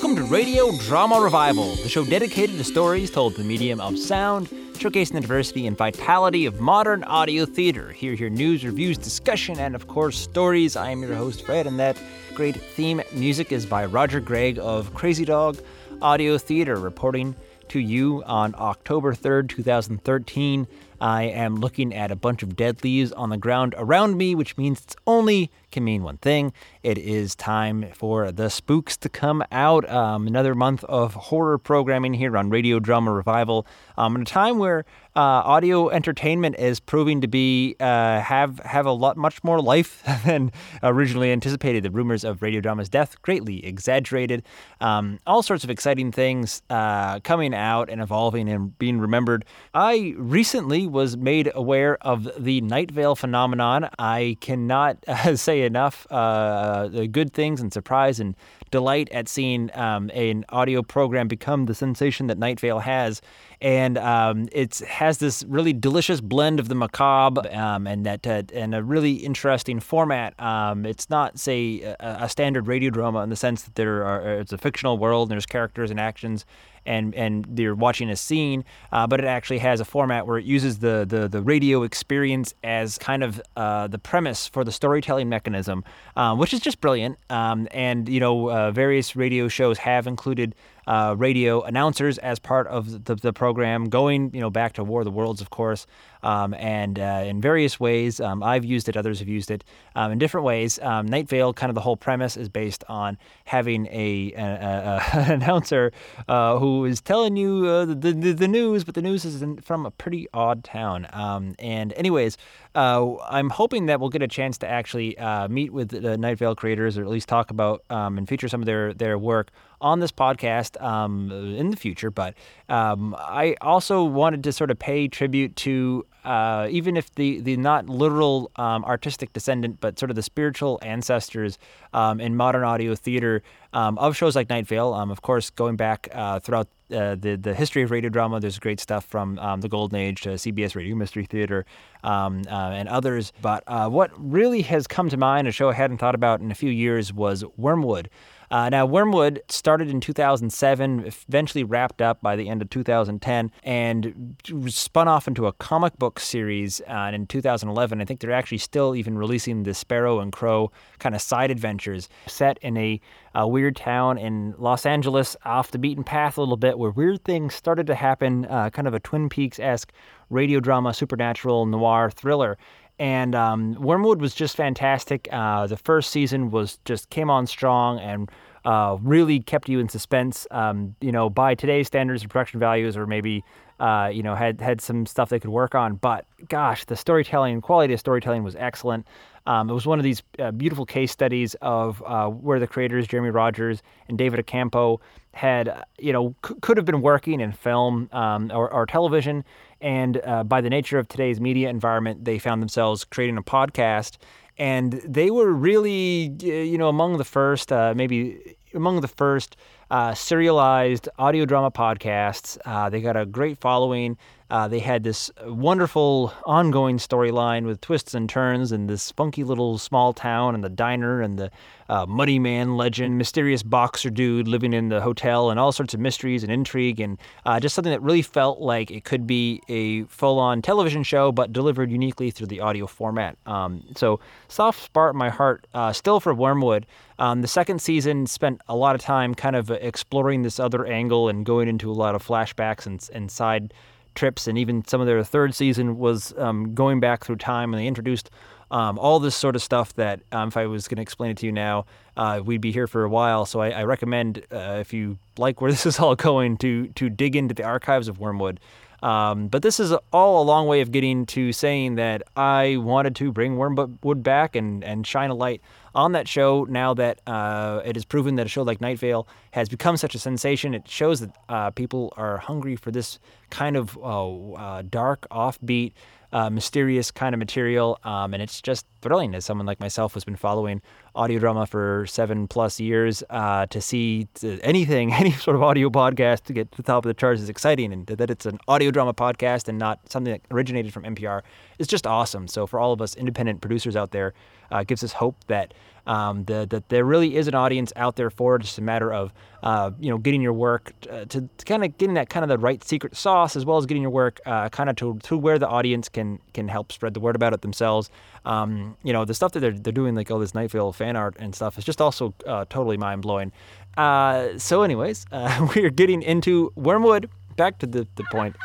Welcome to Radio Drama Revival, the show dedicated to stories told through the medium of sound, showcasing the diversity and vitality of modern audio theater. Here, hear news, reviews, discussion, and of course, stories. I am your host, Fred, and that great theme music is by Roger Gregg of Crazy Dog Audio Theater, reporting to you on October 3rd, 2013. I am looking at a bunch of dead leaves on the ground around me, which means it's only can mean one thing. It is time for the spooks to come out. Um, another month of horror programming here on Radio Drama Revival. Um, in a time where uh, audio entertainment is proving to be uh, have have a lot much more life than originally anticipated. The rumors of radio drama's death greatly exaggerated. Um, all sorts of exciting things uh, coming out and evolving and being remembered. I recently was made aware of the Night Vale phenomenon. I cannot say enough uh, the good things and surprise and delight at seeing um, an audio program become the sensation that Night Vale has and um, it has this really delicious blend of the macabre um, and that uh, and a really interesting format. Um, it's not say a, a, standard radio drama in the sense that there are it's a fictional world and there's characters and actions and and you're watching a scene, uh, but it actually has a format where it uses the the, the radio experience as kind of uh, the premise for the storytelling mechanism, uh, which is just brilliant. Um, and you know, uh, various radio shows have included uh, radio announcers as part of the, the program, going you know back to War of the Worlds, of course, um, and uh, in various ways. Um, I've used it, others have used it um, in different ways. Um, Night Vale, kind of the whole premise is based on having a, a, a an announcer uh, who is telling you uh, the, the, the news, but the news is in, from a pretty odd town. Um, and anyways, uh, I'm hoping that we'll get a chance to actually uh, meet with the Night Vale creators, or at least talk about and feature some of their their work on this podcast um, in the future. But um, I also wanted to sort of pay tribute to uh, even if the the not literal um, artistic descendant, but sort of the spiritual ancestors um, in modern audio theater um, of shows like Night Vale. Um, of course, going back uh, throughout uh, the the history of radio drama, there's great stuff from um, the Golden Age to CBS Radio Mystery Theater um, uh, and others. But uh, what really has come to mind, a show I hadn't thought about in a few years, was Wormwood. Uh, now, Wormwood started in 2007, eventually wrapped up by the end of 2010, and spun off into a comic book series uh, in 2011. I think they're actually still even releasing the Sparrow and Crow kind of side adventures set in a, a weird town in Los Angeles, off the beaten path a little bit, where weird things started to happen, uh, kind of a Twin Peaks esque radio drama, supernatural, noir thriller and um, Wormwood was just fantastic. Uh, the first season was just came on strong and uh, really kept you in suspense. Um, you know, by today's standards of production values, or maybe uh, you know had had some stuff they could work on. But gosh, the storytelling quality of storytelling was excellent. Um, it was one of these uh, beautiful case studies of uh, where the creators Jeremy Rogers and David Accampo had, you know, c- could have been working in film um, or, or, television, and uh, by the nature of today's media environment, they found themselves creating a podcast. And they were really, you know, among the first, uh, maybe among the first uh, serialized audio drama podcasts. Uh, they got a great following. Uh, they had this wonderful ongoing storyline with twists and turns and this funky little small town and the diner and the uh, muddy man legend, mysterious boxer dude living in the hotel and all sorts of mysteries and intrigue and uh, just something that really felt like it could be a full-on television show but delivered uniquely through the audio format. Um, so soft spot in my heart uh, still for Wormwood. Um, the second season spent a lot of time kind of exploring this other angle and going into a lot of flashbacks and, and side trips, and even some of their third season was um, going back through time, and they introduced um, all this sort of stuff that um, if I was going to explain it to you now, uh, we'd be here for a while. So I, I recommend uh, if you like where this is all going to to dig into the archives of Wormwood. Um, but this is all a long way of getting to saying that I wanted to bring Wormwood back and, and shine a light on that show now that uh, it is proven that a show like Night Vale has become such a sensation. It shows that uh, people are hungry for this kind of uh, uh dark, offbeat, uh, mysterious kind of material. Um, and it's just thrilling as someone like myself who's been following audio drama for seven plus years, uh, to see anything, any sort of audio podcast to get to the top of the charts is exciting, and that it's an audio drama podcast and not something that originated from NPR is just awesome. So for all of us independent producers out there, uh, gives us hope that um, the, that there really is an audience out there for it. It's just a matter of uh, you know getting your work uh, to, to kind of getting that kind of the right secret sauce, as well as getting your work uh, kind of to, to where the audience can can help spread the word about it themselves. Um, you know the stuff that they're they're doing like all this Night Vale fan art and stuff is just also uh, totally mind blowing. Uh, so, anyways, we're getting into Wormwood. Back to the, the point.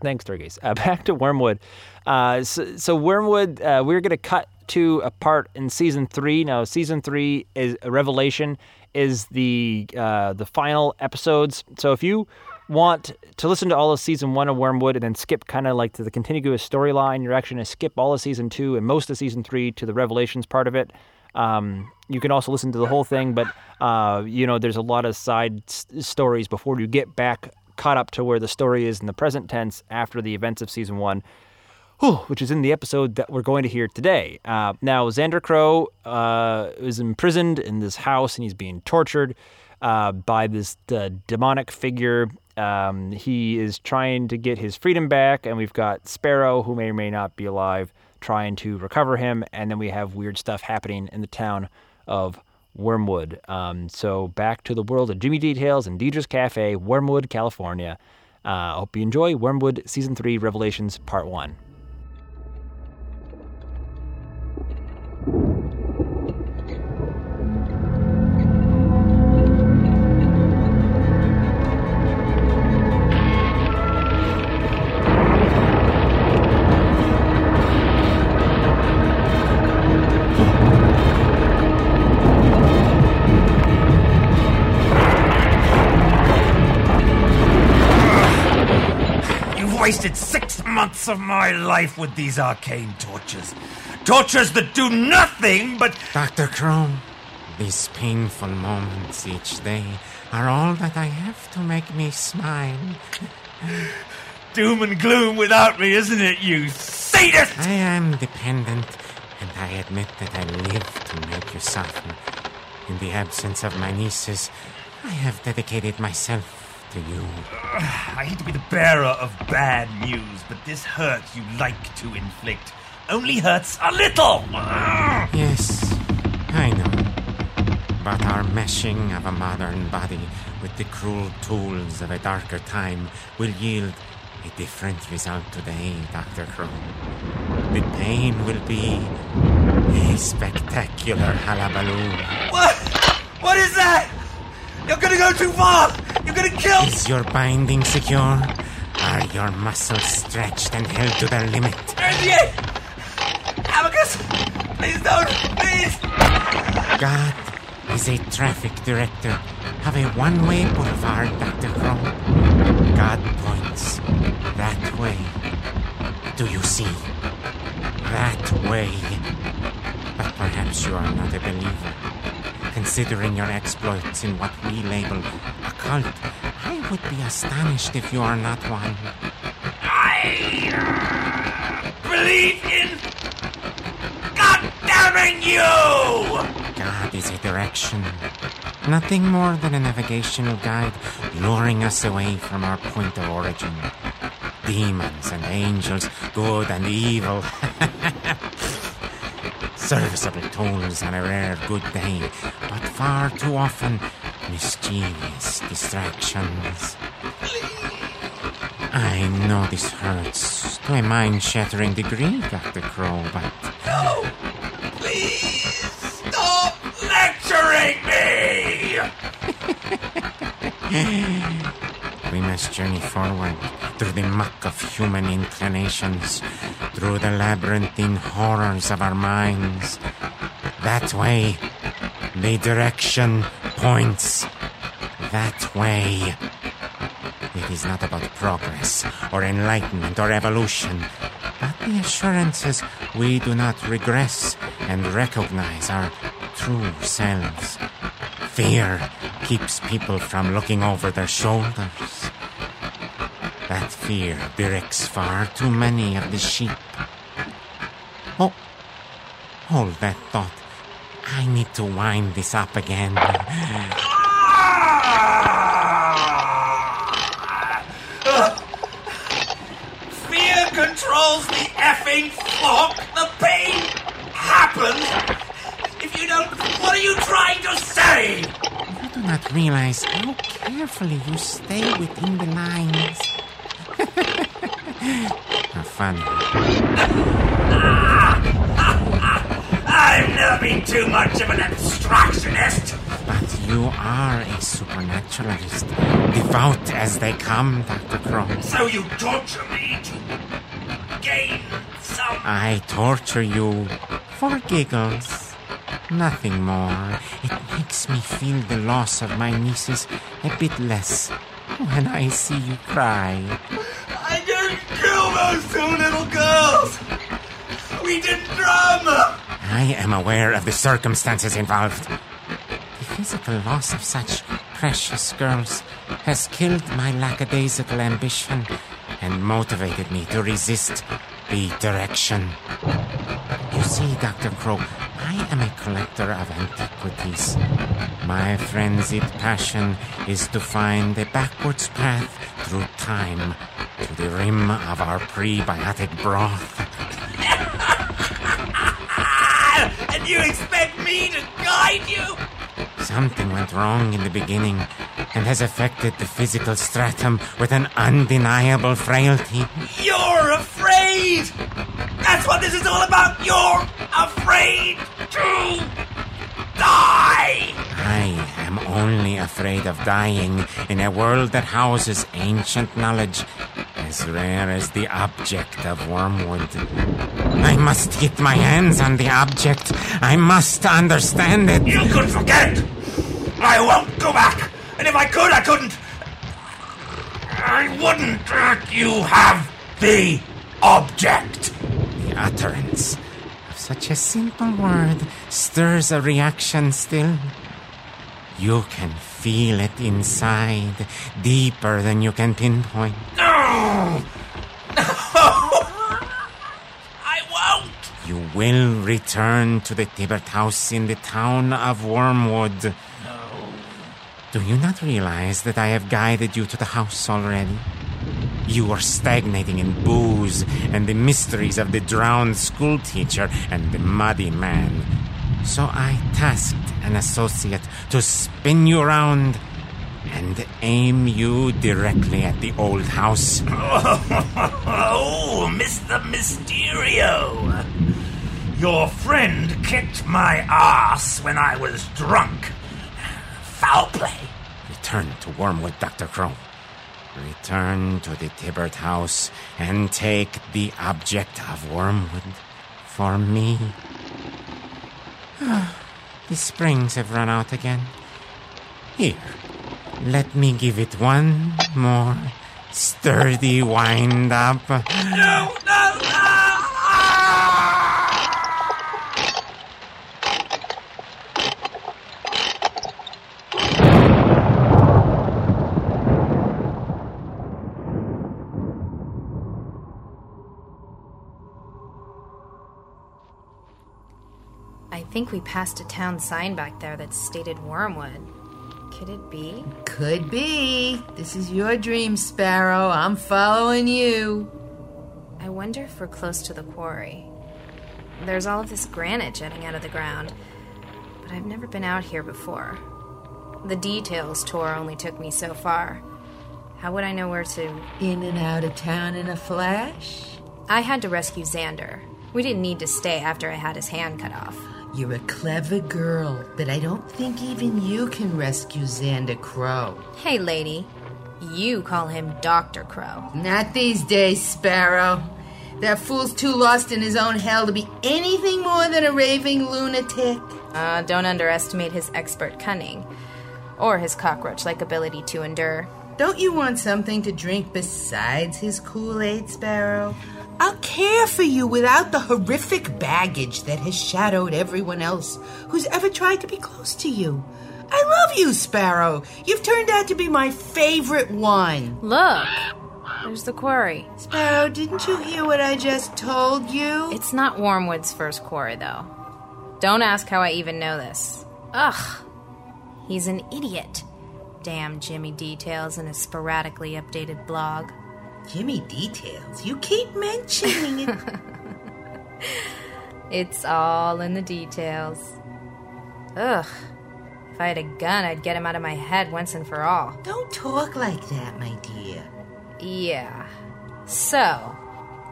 Thanks, Turkeys. back to Wormwood. so, so Wormwood, we're going to cut to a part in season three. Now, season three is a Revelation is the uh, the final episodes. So if you want to listen to all of season one of Wormwood and then skip kind of like to the contiguous storyline, you're actually going to skip all of season two and most of season three to the Revelations part of it. Um, you can also listen to the whole thing, but uh, you know there's a lot of side s- stories before you get back caught up to where the story is in the present tense after the events of season one which is in the episode that we're going to hear today. Uh, now, Xander Crow uh, is imprisoned in this house and he's being tortured uh, by this uh, demonic figure. Um, he is trying to get his freedom back, and we've got Sparrow, who may or may not be alive, trying to recover him. And then we have weird stuff happening in the town of Wormwood. Um, so back to the world of Jimmy Details and Deidre's Cafe, Wormwood, California. I uh, hope you enjoy Wormwood Season 3 Revelations Part 1. Months of my life with these arcane tortures. Tortures that do nothing but. Dr. Crow, these painful moments each day are all that I have to make me smile. Doom and gloom without me, isn't it, you sadist? I am dependent, and I admit that I live to make you suffer. In the absence of my nieces, I have dedicated myself to you. I hate to be the bearer of bad news, but this hurt you like to inflict only hurts a little. Yes, I know. But our meshing of a modern body with the cruel tools of a darker time will yield a different result today, Dr. Crow. The pain will be a spectacular hullabaloo. What? What is that? You're gonna go too far! You're gonna kill. Is your binding secure? Are your muscles stretched and held to their limit? Andy! Abacus! Please don't! Please! God is a traffic director of a one way boulevard, Dr. Crow. God points that way. Do you see? That way. But perhaps you are not a believer. Considering your exploits in what we label a cult, I would be astonished if you are not one. I believe in God damning you! God is a direction, nothing more than a navigational guide luring us away from our point of origin. Demons and angels, good and evil. Serviceable tools on a rare good day, but far too often mischievous distractions. I know this hurts to a mind shattering degree, Dr. Crow, but. No! Please! Stop lecturing me! we must journey forward through the muck of human inclinations, through the labyrinthine horrors of our minds. That way, the direction points that way. It is not about progress or enlightenment or evolution, but the assurances we do not regress and recognize our true selves. Fear keeps people from looking over their shoulders. Fear directs far too many of the sheep. Oh, hold that thought. I need to wind this up again. Fear controls the effing flock. The pain happens. If you don't, what are you trying to say? You do not realize how carefully you stay within the lines. I've never been too much of an abstractionist. But you are a supernaturalist, devout as they come, Dr. Crow. So you torture me to gain some. I torture you for giggles. Nothing more. It makes me feel the loss of my nieces a bit less when I see you cry. Those two little girls. We drown them. I am aware of the circumstances involved. The physical loss of such precious girls has killed my lackadaisical ambition and motivated me to resist the direction. You see, Dr. Crow, I am a collector of antiquities. My frenzied passion is to find a backwards path through time to the rim of our prebiotic broth. And you expect me to guide you? Something went wrong in the beginning and has affected the physical stratum with an undeniable frailty. You're afraid. That's what this is all about. You're afraid to die. I am only afraid of dying in a world that houses ancient knowledge as rare as the object of wormwood. I must get my hands on the object. I must understand it. You could forget. I won't go back. And if I could, I couldn't. I wouldn't let you have the object. The utterance of such a simple word stirs a reaction still. You can feel it inside, deeper than you can pinpoint. No. I won't. You will return to the Tibbert house in the town of Wormwood. No. Do you not realize that I have guided you to the house already? You are stagnating in booze and the mysteries of the drowned schoolteacher and the muddy man. So I tasked an associate to spin you around and aim you directly at the old house. Oh, Mr. Mysterio. Your friend kicked my ass when I was drunk. Foul play. Return to Wormwood, Dr. Crow. Return to the Tibbert house and take the object of Wormwood for me. the springs have run out again. Here, let me give it one more sturdy wind up. No, no, no! I think we passed a town sign back there that stated Wormwood. Could it be? Could be. This is your dream, Sparrow. I'm following you. I wonder if we're close to the quarry. There's all of this granite jutting out of the ground, but I've never been out here before. The details tour only took me so far. How would I know where to? In and out of town in a flash? I had to rescue Xander. We didn't need to stay after I had his hand cut off. You're a clever girl, but I don't think even you can rescue Xander Crow. Hey, lady. You call him Dr. Crow. Not these days, Sparrow. That fool's too lost in his own hell to be anything more than a raving lunatic. Uh, don't underestimate his expert cunning. Or his cockroach like ability to endure. Don't you want something to drink besides his Kool Aid, Sparrow? I'll care for you without the horrific baggage that has shadowed everyone else who's ever tried to be close to you. I love you, Sparrow. You've turned out to be my favorite one. Look! There's the quarry. Sparrow, didn't you hear what I just told you? It's not Wormwood's first quarry, though. Don't ask how I even know this. Ugh. He's an idiot. Damn Jimmy Details and his sporadically updated blog. Jimmy Details? You keep mentioning it. It's all in the details. Ugh. If I had a gun, I'd get him out of my head once and for all. Don't talk like that, my dear. Yeah. So,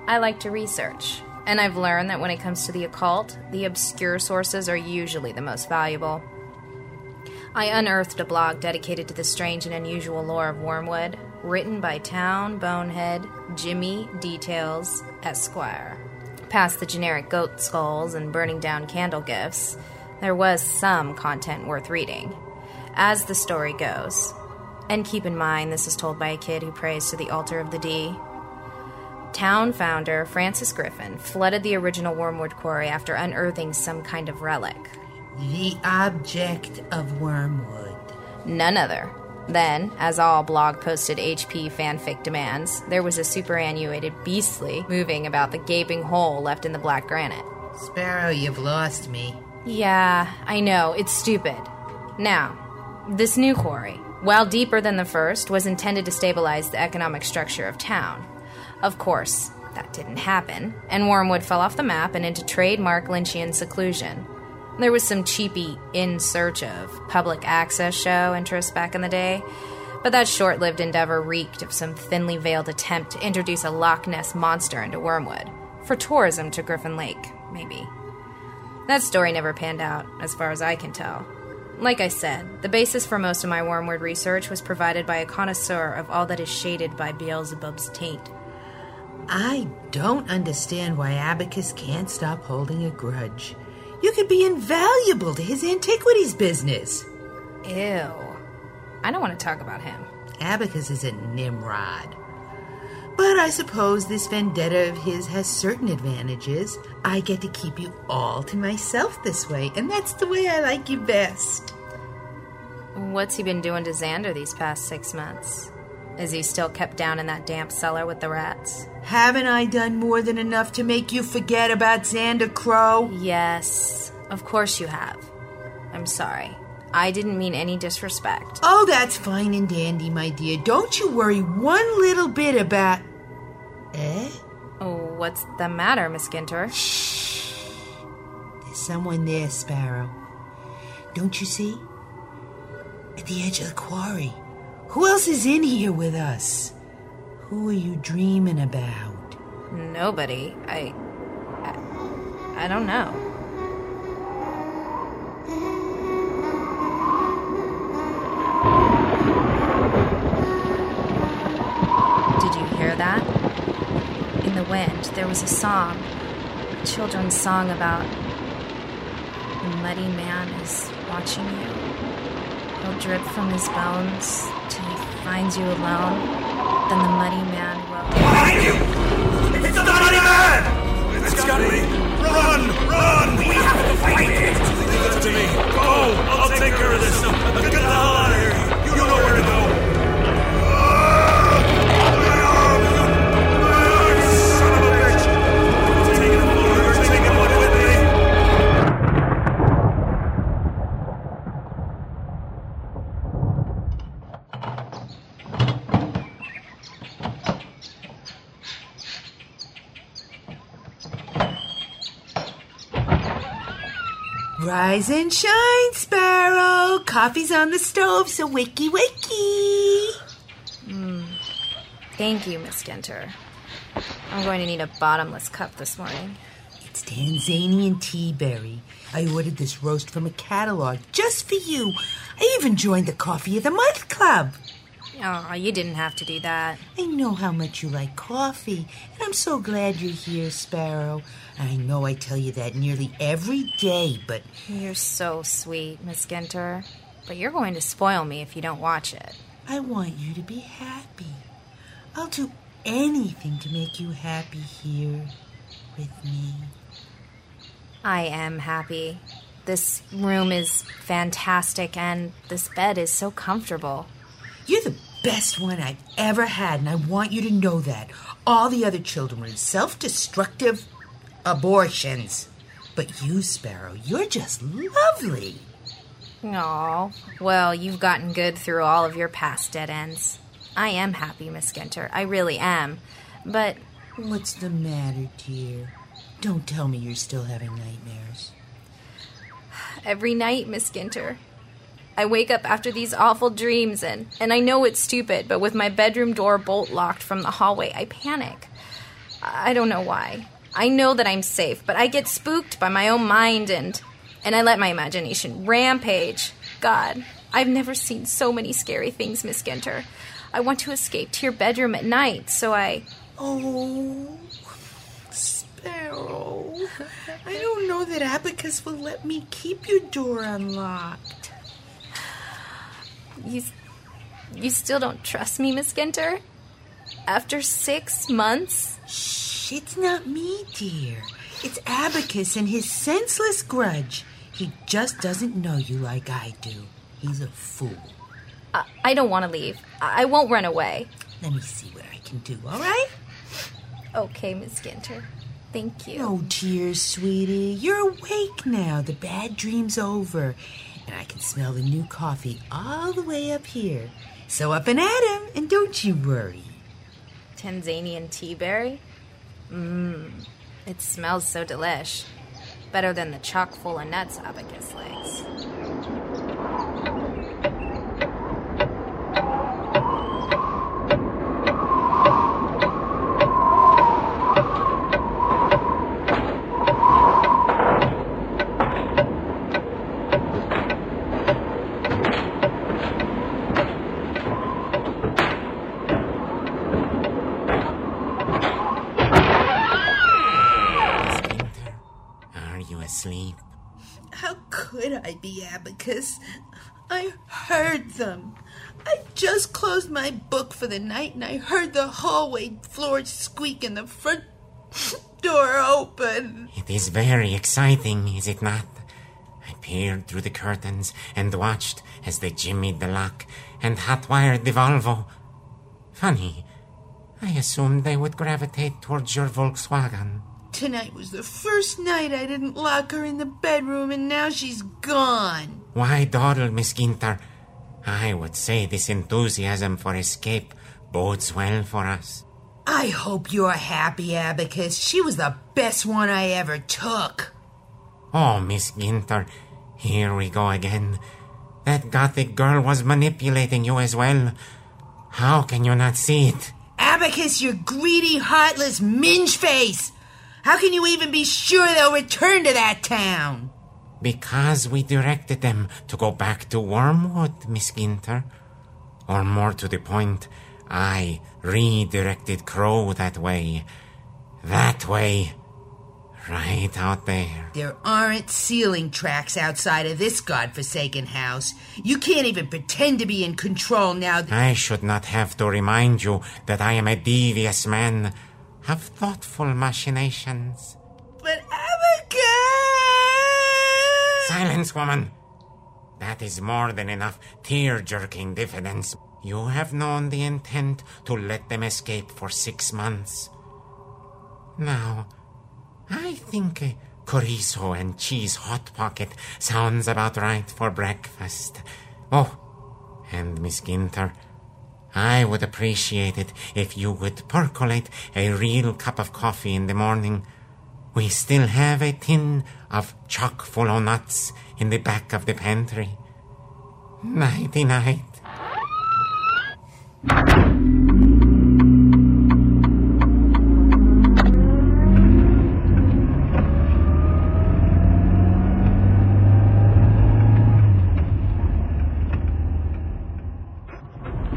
I like to research. And I've learned that when it comes to the occult, the obscure sources are usually the most valuable. I unearthed a blog dedicated to the strange and unusual lore of Wormwood, written by Town Bonehead Jimmy Details Esquire. Past the generic goat skulls and burning down candle gifts, there was some content worth reading. As the story goes, and keep in mind this is told by a kid who prays to the altar of the D. Town founder Francis Griffin flooded the original Wormwood quarry after unearthing some kind of relic. The object of Wormwood. None other. Then, as all blog posted HP fanfic demands, there was a superannuated beastly moving about the gaping hole left in the black granite. Sparrow, you've lost me. Yeah, I know, it's stupid. Now, this new quarry, while deeper than the first, was intended to stabilize the economic structure of town. Of course, that didn't happen, and Wormwood fell off the map and into trademark Lynchian seclusion. There was some cheapy in search of public access show interest back in the day, but that short lived endeavor reeked of some thinly veiled attempt to introduce a Loch Ness monster into Wormwood. For tourism to Griffin Lake, maybe. That story never panned out, as far as I can tell. Like I said, the basis for most of my Wormwood research was provided by a connoisseur of all that is shaded by Beelzebub's taint. I don't understand why Abacus can't stop holding a grudge. You could be invaluable to his antiquities business. Ew. I don't want to talk about him. Abacus is a Nimrod. But I suppose this vendetta of his has certain advantages. I get to keep you all to myself this way, and that's the way I like you best. What's he been doing to Xander these past six months? Is he still kept down in that damp cellar with the rats? Haven't I done more than enough to make you forget about Xander Crow? Yes, of course you have. I'm sorry. I didn't mean any disrespect. Oh, that's fine and dandy, my dear. Don't you worry one little bit about. Eh? Oh, what's the matter, Miss Ginter? Shh. There's someone there, Sparrow. Don't you see? At the edge of the quarry. Who else is in here with us? Who are you dreaming about? Nobody. I. I, I don't know. Did you hear that? In the wind, there was a song, a children's song about the muddy man is watching you. He'll drip from his bones till he finds you alone. Then the muddy man will. Behind you! It's the bloody man! It's got me! Run! Run! We have to fight it! Leave it to me. Go! I'll take care of this. Get the hell out of here. Rise and shine, Sparrow. Coffee's on the stove, so wakey wakey. Hmm. Thank you, Miss Ginter. I'm going to need a bottomless cup this morning. It's Tanzanian tea berry. I ordered this roast from a catalog just for you. I even joined the Coffee of the Month Club. Oh, you didn't have to do that. I know how much you like coffee, and I'm so glad you're here, Sparrow. I know I tell you that nearly every day, but You're so sweet, Miss Ginter. But you're going to spoil me if you don't watch it. I want you to be happy. I'll do anything to make you happy here with me. I am happy. This room is fantastic, and this bed is so comfortable. You're the best one I've ever had, and I want you to know that. All the other children were self destructive abortions. But you, Sparrow, you're just lovely. Aw, well, you've gotten good through all of your past dead ends. I am happy, Miss Ginter. I really am. But What's the matter, dear? Don't tell me you're still having nightmares. every night, Miss Ginter, I wake up after these awful dreams, and, and I know it's stupid, but with my bedroom door bolt locked from the hallway, I panic. I I don't know why. I know that I'm safe, but I get spooked by my own mind and and I let my imagination rampage. God, I've never seen so many scary things, Miss Ginter. I want to escape to your bedroom at night, so I Oh, Sparrow. I don't know that Abacus will let me keep your door unlocked. you you still don't trust me, Miss Ginter? After 6 months? Shh, it's not me, dear. It's Abacus and his senseless grudge. He just doesn't know you like I do. He's a fool. I, I don't want to leave. I, I won't run away. Let me see what I can do, all right? Okay, Miss Ginter. Thank you. No tears, sweetie. You're awake now. The bad dream's over. And I can smell the new coffee all the way up here. So up and at him, and don't you worry. Tanzanian tea berry? Mmm, it smells so delish. Better than the chock full of nuts Abacus likes. Splinter, are you asleep? How could I be, Abacus? I heard them. I just closed my book for the night and I heard the hallway floor squeak and the front door open. It is very exciting, is it not? I peered through the curtains and watched as they jimmied the lock and hotwired the Volvo. Funny, I assumed they would gravitate towards your Volkswagen. Tonight was the first night I didn't lock her in the bedroom and now she's gone. Why dawdle, Miss Ginter? I would say this enthusiasm for escape bodes well for us. I hope you're happy, Abacus. She was the best one I ever took. Oh, Miss Ginter, here we go again. That gothic girl was manipulating you as well. How can you not see it? Abacus, you greedy, heartless minge face! How can you even be sure they'll return to that town? Because we directed them to go back to Wormwood, Miss Ginter. Or more to the point, I redirected Crow that way. That way. Right out there. There aren't ceiling tracks outside of this godforsaken house. You can't even pretend to be in control now. that- I should not have to remind you that I am a devious man Have thoughtful machinations. But Abacus! Silence, woman! That is more than enough tear jerking diffidence. You have known the intent to let them escape for six months. Now, I think a chorizo and cheese hot pocket sounds about right for breakfast. Oh, and Miss Ginter, I would appreciate it if you would percolate a real cup of coffee in the morning. We still have a tin of chock full of nuts in the back of the pantry. Nighty night.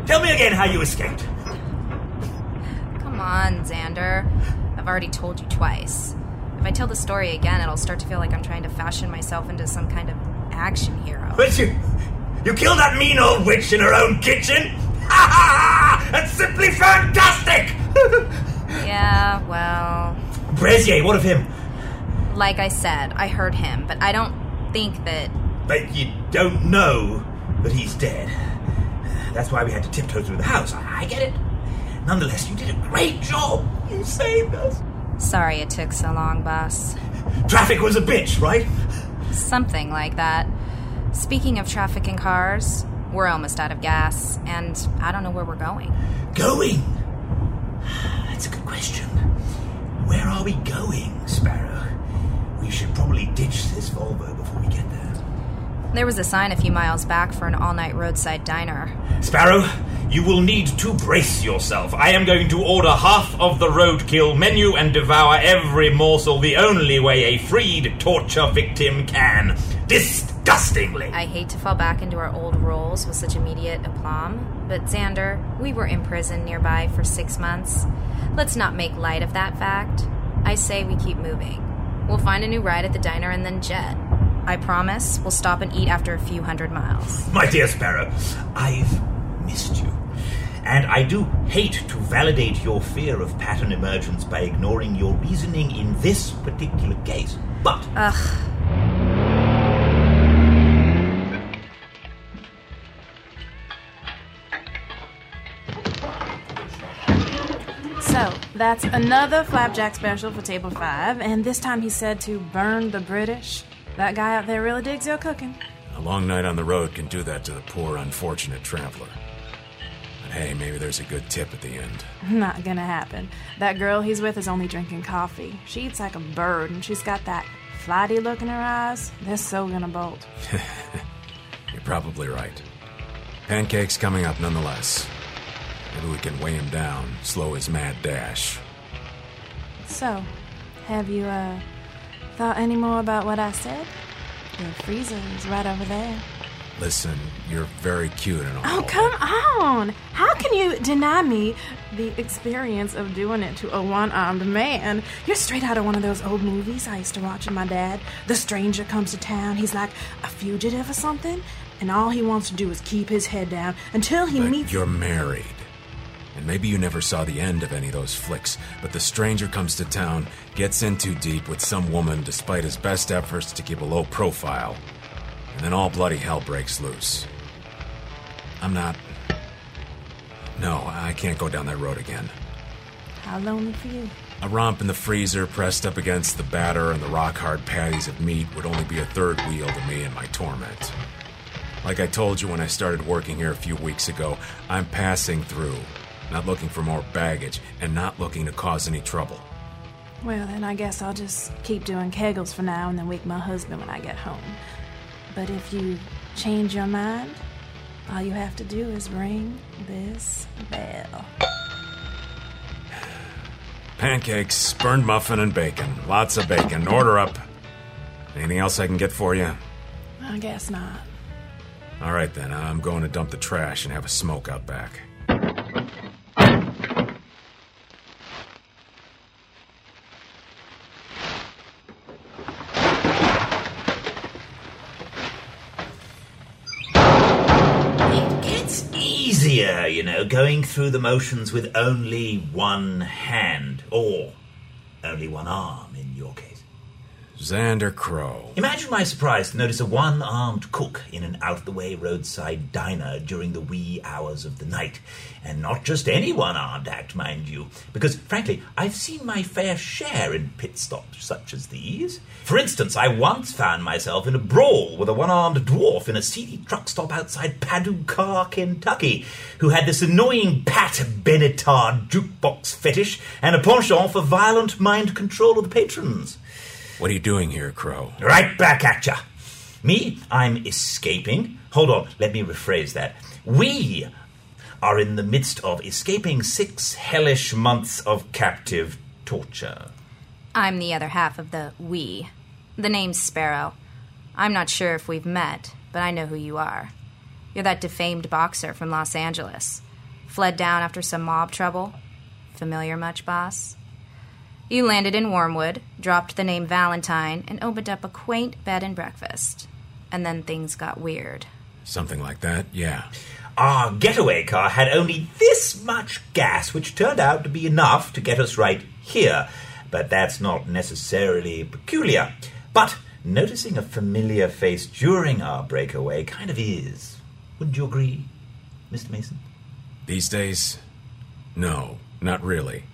Tell me again how you escaped. Come on, Xander. I've already told you twice. If I tell the story again, it'll start to feel like I'm trying to fashion myself into some kind of action hero. But you, you killed that mean old witch in her own kitchen? Ha ha! That's simply fantastic! Yeah, well, Brazier, what of him? like I said, I heard him, but I don't think that. But you don't know that he's dead. That's why we had to tiptoe through the house. I I get it. Nonetheless, you did a great job. You saved us. Sorry it took so long, boss. Traffic was a bitch, right? Something like that. Speaking of traffic and cars, we're almost out of gas, and I don't know where we're going. Going? That's a good question. Where are we going, Sparrow? We should probably ditch this Volvo before we get there. There was a sign a few miles back for an all night roadside diner. Sparrow, you will need to brace yourself. I am going to order half of the roadkill menu and devour every morsel the only way a freed torture victim can. Disgustingly. I hate to fall back into our old roles with such immediate aplomb, but Xander, we were in prison nearby for six months. Let's not make light of that fact. I say we keep moving. We'll find a new ride at the diner and then jet. I promise we'll stop and eat after a few hundred miles. My dear Sparrow, I've missed you. And I do hate to validate your fear of pattern emergence by ignoring your reasoning in this particular case. But Ugh. So, that's another flapjack special for table five, and this time he said to burn the British. That guy out there really digs your cooking. A long night on the road can do that to the poor, unfortunate traveler. But hey, maybe there's a good tip at the end. Not gonna happen. That girl he's with is only drinking coffee. She eats like a bird, and she's got that flighty look in her eyes. They're so gonna bolt. You're probably right. Pancake's coming up nonetheless. Maybe we can weigh him down, slow his mad dash. So, have you, uh, thought any more about what I said? The freezer is right over there. Listen, you're very cute and all. Oh, come on! How can you deny me the experience of doing it to a one armed man? You're straight out of one of those old movies I used to watch with my dad. The stranger comes to town, he's like a fugitive or something, and all he wants to do is keep his head down until he But meets. you're married. And maybe you never saw the end of any of those flicks, but the stranger comes to town, gets in too deep with some woman despite his best efforts to keep a low profile, and then all bloody hell breaks loose. I'm not. No, I can't go down that road again. How lonely for you. A romp in the freezer pressed up against the batter and the rock hard patties of meat would only be a third wheel to me in my torment. Like I told you when I started working here a few weeks ago, I'm passing through, not looking for more baggage and not looking to cause any trouble. Well, then I guess I'll just keep doing kegels for now and then wake my husband when I get home. But if you change your mind, all you have to do is ring this bell. Pancakes, burned muffin, and bacon. Lots of bacon. Order up. Anything else I can get for you? I guess not. All right then, I'm going to dump the trash and have a smoke out back. You know, going through the motions with only one hand, or only one arm in your case. Xander Crow. Imagine my surprise to notice a one armed cook in an out of the way roadside diner during the wee hours of the night. And not just any one armed act, mind you, because frankly, I've seen my fair share in pit stops such as these. For instance, I once found myself in a brawl with a one armed dwarf in a seedy truck stop outside Paducah, Kentucky, who had this annoying Pat Benatar jukebox fetish and a penchant for violent mind control of the patrons. What are you doing here, Crow? Right back at ya. Me, I'm escaping. Hold on, let me rephrase that. We are in the midst of escaping six hellish months of captive torture. I'm the other half of the we. The name's Sparrow. I'm not sure if we've met, but I know who you are. You're that defamed boxer from Los Angeles. Fled down after some mob trouble. Familiar much, boss? You landed in Wormwood, dropped the name Valentine, and opened up a quaint bed and breakfast. And then things got weird. Something like that, yeah. Our getaway car had only this much gas, which turned out to be enough to get us right here. But that's not necessarily peculiar. But noticing a familiar face during our breakaway kind of is. Wouldn't you agree, Mr. Mason? These days? No, not really.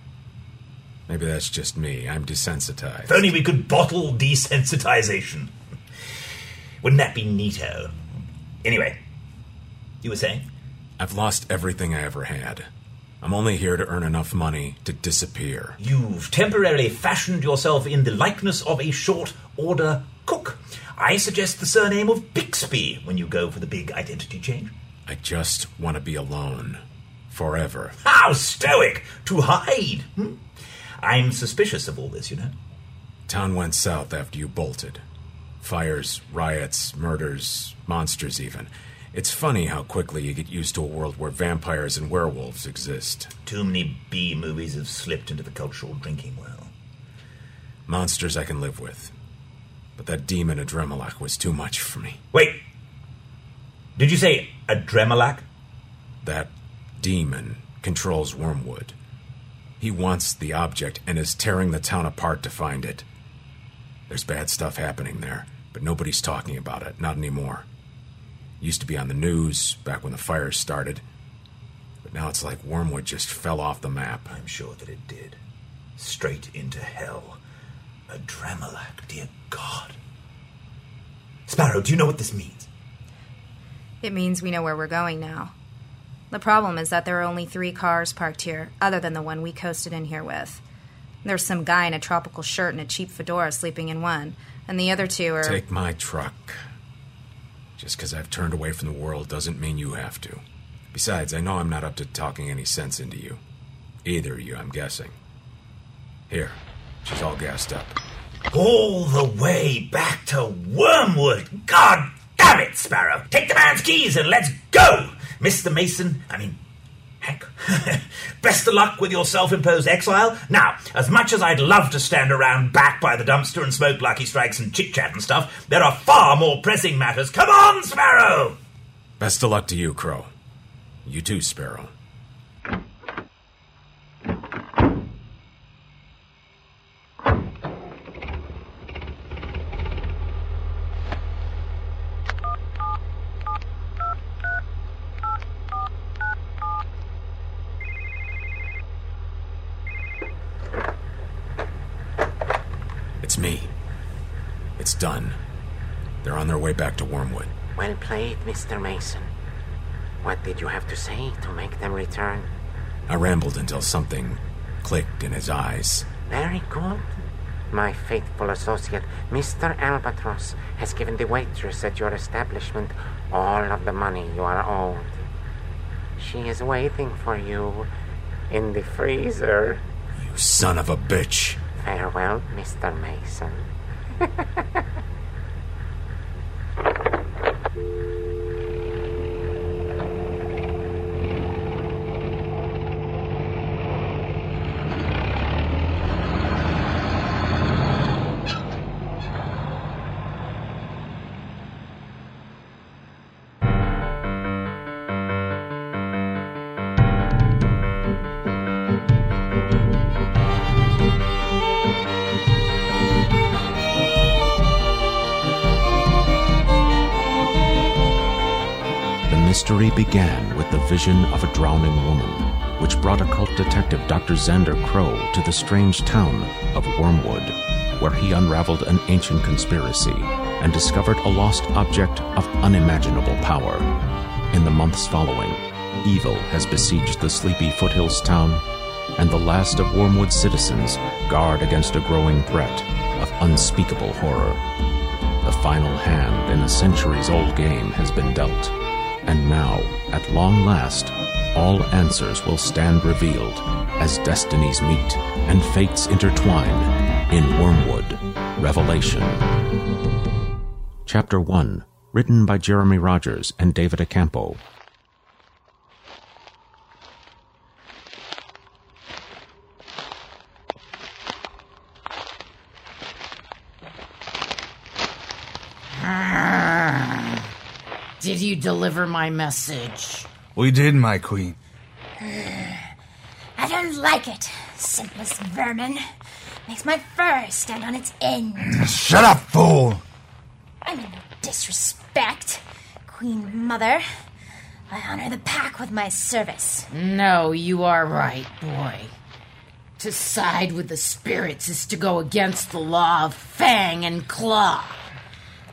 Maybe that's just me. I'm desensitized. If only we could bottle desensitization. Wouldn't that be neato? Anyway, you were saying? I've lost everything I ever had. I'm only here to earn enough money to disappear. You've temporarily fashioned yourself in the likeness of a short order cook. I suggest the surname of Bixby when you go for the big identity change. I just want to be alone. Forever. How stoic! To hide! Hmm? I'm suspicious of all this, you know. Town went south after you bolted. Fires, riots, murders, monsters, even. It's funny how quickly you get used to a world where vampires and werewolves exist. Too many B movies have slipped into the cultural drinking well. Monsters I can live with. But that demon Adramelech was too much for me. Wait! Did you say Adramelech? That demon controls Wormwood. He wants the object and is tearing the town apart to find it. There's bad stuff happening there, but nobody's talking about it, not anymore. Used to be on the news back when the fires started, but now it's like Wormwood just fell off the map. I'm sure that it did. Straight into hell. A Adramelech, dear God. Sparrow, do you know what this means? It means we know where we're going now. The problem is that there are only three cars parked here, other than the one we coasted in here with. There's some guy in a tropical shirt and a cheap fedora sleeping in one, and the other two are. Take my truck. Just because I've turned away from the world doesn't mean you have to. Besides, I know I'm not up to talking any sense into you. Either of you, I'm guessing. Here, she's all gassed up. All the way back to Wormwood. God damn it, Sparrow. Take the man's keys and let's go. Mr. Mason, I mean, Hank. Best of luck with your self imposed exile. Now, as much as I'd love to stand around back by the dumpster and smoke lucky strikes and chit chat and stuff, there are far more pressing matters. Come on, Sparrow! Best of luck to you, Crow. You too, Sparrow. It's me. It's done. They're on their way back to Wormwood. Well played, Mr. Mason. What did you have to say to make them return? I rambled until something clicked in his eyes. Very good. My faithful associate, Mr. Albatross, has given the waitress at your establishment all of the money you are owed. She is waiting for you in the freezer. You son of a bitch. Farewell, Mr. Mason. vision of a drowning woman, which brought occult detective Dr. Xander Crow to the strange town of Wormwood, where he unraveled an ancient conspiracy and discovered a lost object of unimaginable power. In the months following, evil has besieged the sleepy foothills town, and the last of Wormwood's citizens guard against a growing threat of unspeakable horror. The final hand in a centuries old game has been dealt. And now, at long last, all answers will stand revealed as destinies meet and fates intertwine in Wormwood Revelation. Chapter 1 Written by Jeremy Rogers and David Acampo. Did you deliver my message? We did, my queen. I don't like it. Simplest vermin. Makes my fur stand on its end. Shut up, fool! I mean no disrespect. Queen Mother. I honor the pack with my service. No, you are right, boy. To side with the spirits is to go against the law of fang and claw.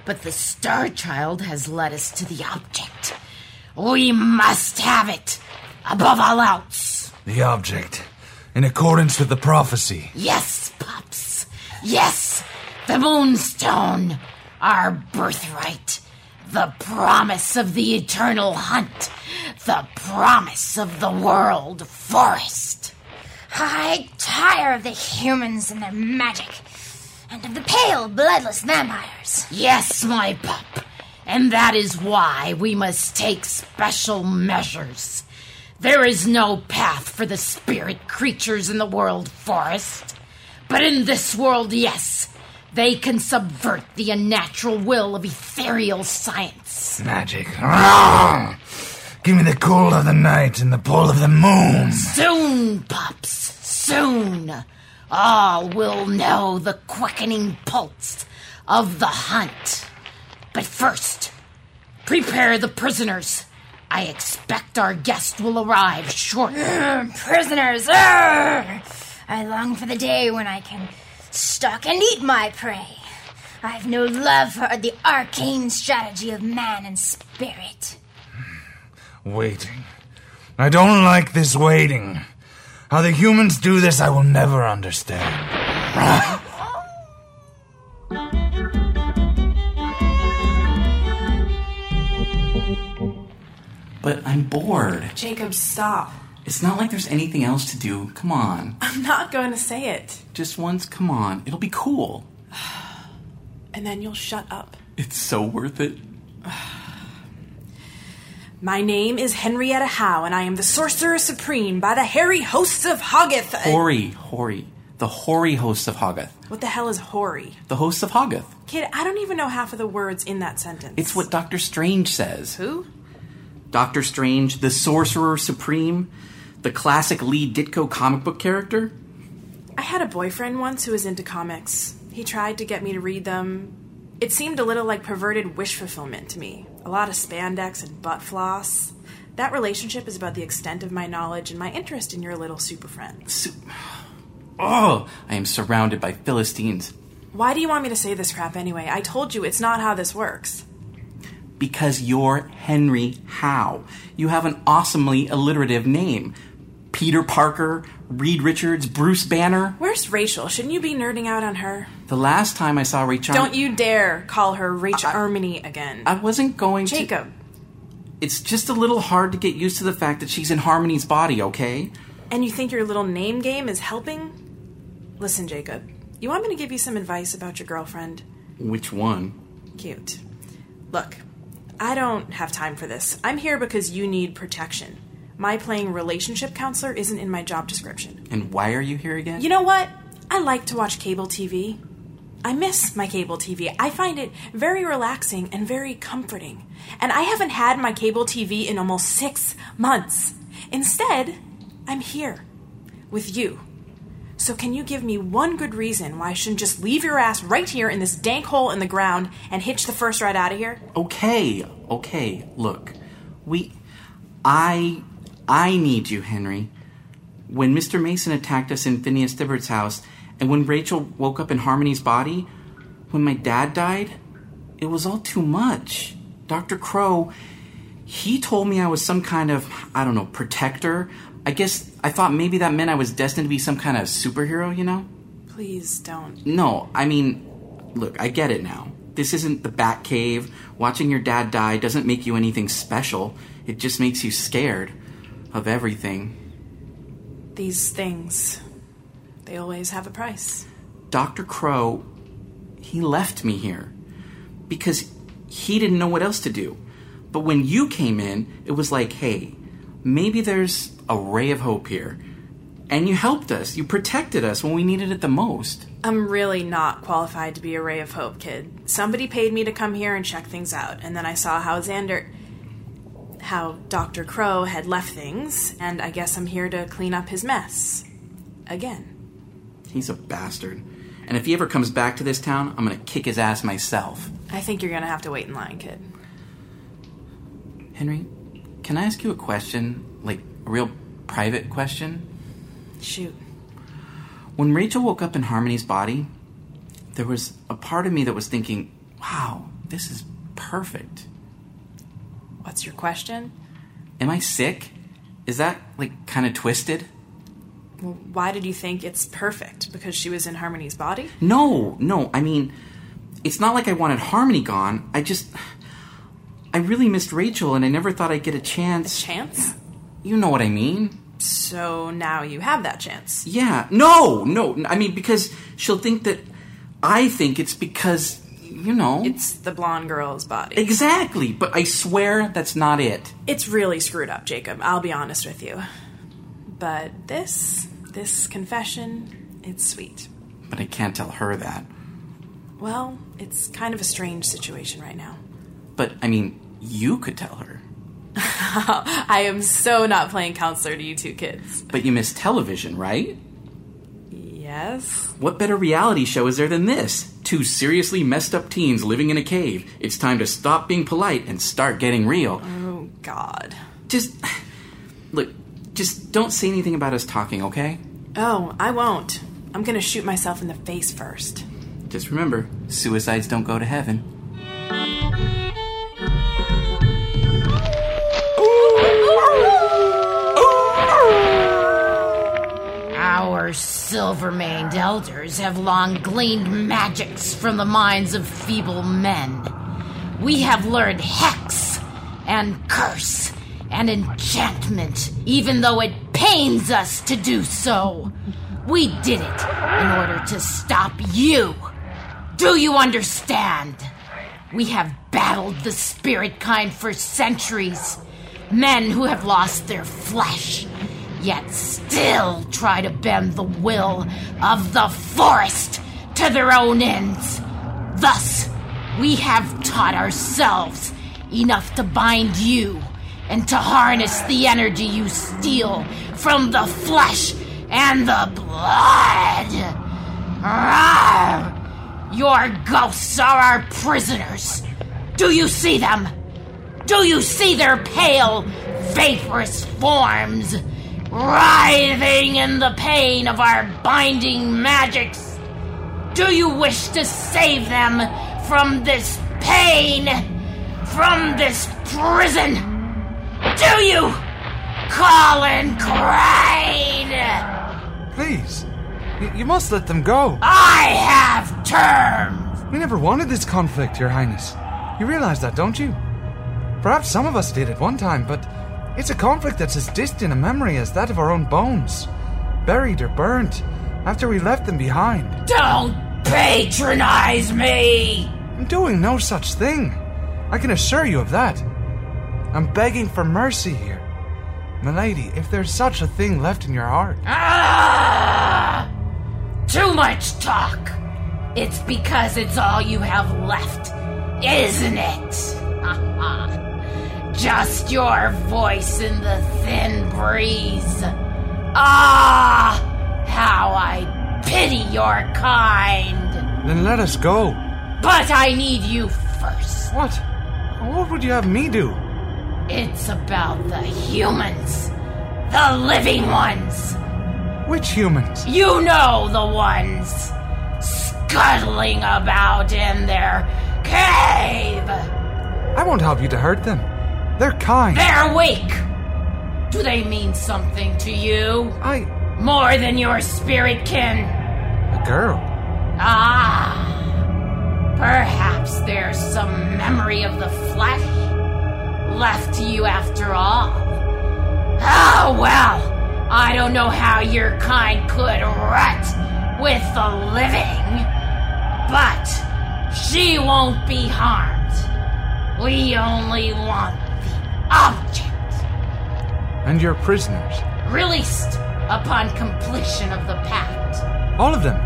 But the Star Child has led us to the object. We must have it, above all else. The object, in accordance with the prophecy. Yes, pups. Yes, the Moonstone, our birthright. The promise of the eternal hunt. The promise of the world forest. I tire of the humans and their magic, and of the pale, bloodless vampires. Yes, my pup. And that is why we must take special measures. There is no path for the spirit creatures in the world forest. But in this world, yes, they can subvert the unnatural will of ethereal science. Magic. Ah! Give me the cold of the night and the pull of the moon. Soon, pups, soon, Ah, all will know the quickening pulse of the hunt. But first, prepare the prisoners. I expect our guest will arrive shortly. Urgh, prisoners! urgh. I long for the day when I can stalk and eat my prey. I've no love for the arcane strategy of man and spirit. Waiting. I don't like this waiting. How the humans do this, I will never understand. But I'm bored. Jacob, stop. It's not like there's anything else to do. Come on. I'm not going to say it. Just once, come on. It'll be cool. And then you'll shut up. It's so worth it. My name is Henrietta Howe, and I am the Sorcerer Supreme by the hairy hosts of Hoggoth. Hori, Hori. The hoary hosts of Hoggoth. What the hell is hoary? The hosts of Hoggoth. Kid, I don't even know half of the words in that sentence. It's what Doctor Strange says. Who? Doctor Strange, the Sorcerer Supreme, the classic Lee Ditko comic book character. I had a boyfriend once who was into comics. He tried to get me to read them. It seemed a little like perverted wish fulfillment to me. A lot of spandex and butt floss. That relationship is about the extent of my knowledge and my interest in your little super friend. Oh, I am surrounded by Philistines. Why do you want me to say this crap anyway? I told you it's not how this works. Because you're Henry Howe. You have an awesomely alliterative name. Peter Parker, Reed Richards, Bruce Banner. Where's Rachel? Shouldn't you be nerding out on her? The last time I saw Rachel. Don't you dare call her Rachel Erminy again. I wasn't going to. Jacob. It's just a little hard to get used to the fact that she's in Harmony's body, okay? And you think your little name game is helping? Listen, Jacob. You want me to give you some advice about your girlfriend? Which one? Cute. Look, I don't have time for this. I'm here because you need protection. My playing relationship counselor isn't in my job description. And why are you here again? You know what? I like to watch cable TV. I miss my cable TV. I find it very relaxing and very comforting. And I haven't had my cable TV in almost six months. Instead, I'm here with you. So, can you give me one good reason why I shouldn't just leave your ass right here in this dank hole in the ground and hitch the first ride out of here? Okay, okay. Look, we. I. I need you, Henry. When Mr. Mason attacked us in Phineas Thibbert's house, and when Rachel woke up in Harmony's body, when my dad died, it was all too much. Dr. Crow, he told me I was some kind of, I don't know, protector. I guess I thought maybe that meant I was destined to be some kind of superhero, you know? Please don't. No, I mean, look, I get it now. This isn't the Bat Cave. Watching your dad die doesn't make you anything special. It just makes you scared of everything. These things, they always have a price. Dr. Crow, he left me here because he didn't know what else to do. But when you came in, it was like, hey, maybe there's a ray of hope here. And you helped us. You protected us when we needed it the most. I'm really not qualified to be a ray of hope, kid. Somebody paid me to come here and check things out, and then I saw how Xander. How Dr. Crow had left things, and I guess I'm here to clean up his mess. Again. He's a bastard. And if he ever comes back to this town, I'm gonna kick his ass myself. I think you're gonna have to wait in line, kid. Henry, can I ask you a question? Like, a real private question? Shoot. When Rachel woke up in Harmony's body, there was a part of me that was thinking, wow, this is perfect. What's your question? Am I sick? Is that, like, kind of twisted? Well, why did you think it's perfect? Because she was in Harmony's body? No, no, I mean, it's not like I wanted Harmony gone. I just. I really missed Rachel, and I never thought I'd get a chance. Chance? You know what I mean. So now you have that chance. Yeah. No, no. I mean, because she'll think that I think it's because, you know. It's the blonde girl's body. Exactly, but I swear that's not it. It's really screwed up, Jacob. I'll be honest with you. But this, this confession, it's sweet. But I can't tell her that. Well, it's kind of a strange situation right now. But, I mean, you could tell her. I am so not playing counselor to you two kids. But you miss television, right? Yes? What better reality show is there than this? Two seriously messed up teens living in a cave. It's time to stop being polite and start getting real. Oh, God. Just. Look, just don't say anything about us talking, okay? Oh, I won't. I'm gonna shoot myself in the face first. Just remember suicides don't go to heaven. Our silver maned elders have long gleaned magics from the minds of feeble men. We have learned hex and curse and enchantment, even though it pains us to do so. We did it in order to stop you. Do you understand? We have battled the spirit kind for centuries. Men who have lost their flesh, yet still try to bend the will of the forest to their own ends. Thus, we have taught ourselves enough to bind you and to harness the energy you steal from the flesh and the blood. Rawr! Your ghosts are our prisoners. Do you see them? Do you see their pale, vaporous forms writhing in the pain of our binding magics? Do you wish to save them from this pain? From this prison? Do you? Colin Crane! Please, y- you must let them go. I have terms! We never wanted this conflict, Your Highness. You realize that, don't you? Perhaps some of us did at one time, but it's a conflict that's as distant a memory as that of our own bones. Buried or burnt after we left them behind. Don't patronize me! I'm doing no such thing. I can assure you of that. I'm begging for mercy here. Milady, if there's such a thing left in your heart. Ah! Too much talk. It's because it's all you have left, isn't it? Just your voice in the thin breeze. Ah! How I pity your kind. Then let us go. But I need you first. What? What would you have me do? It's about the humans. The living ones. Which humans? You know the ones scuttling about in their cave. I won't help you to hurt them. They're kind. They're weak. Do they mean something to you? I. More than your spirit kin? A girl. Ah. Perhaps there's some memory of the flesh left to you after all. Oh, well. I don't know how your kind could rut with the living, but she won't be harmed. We only want object And your prisoners. released upon completion of the pact. All of them.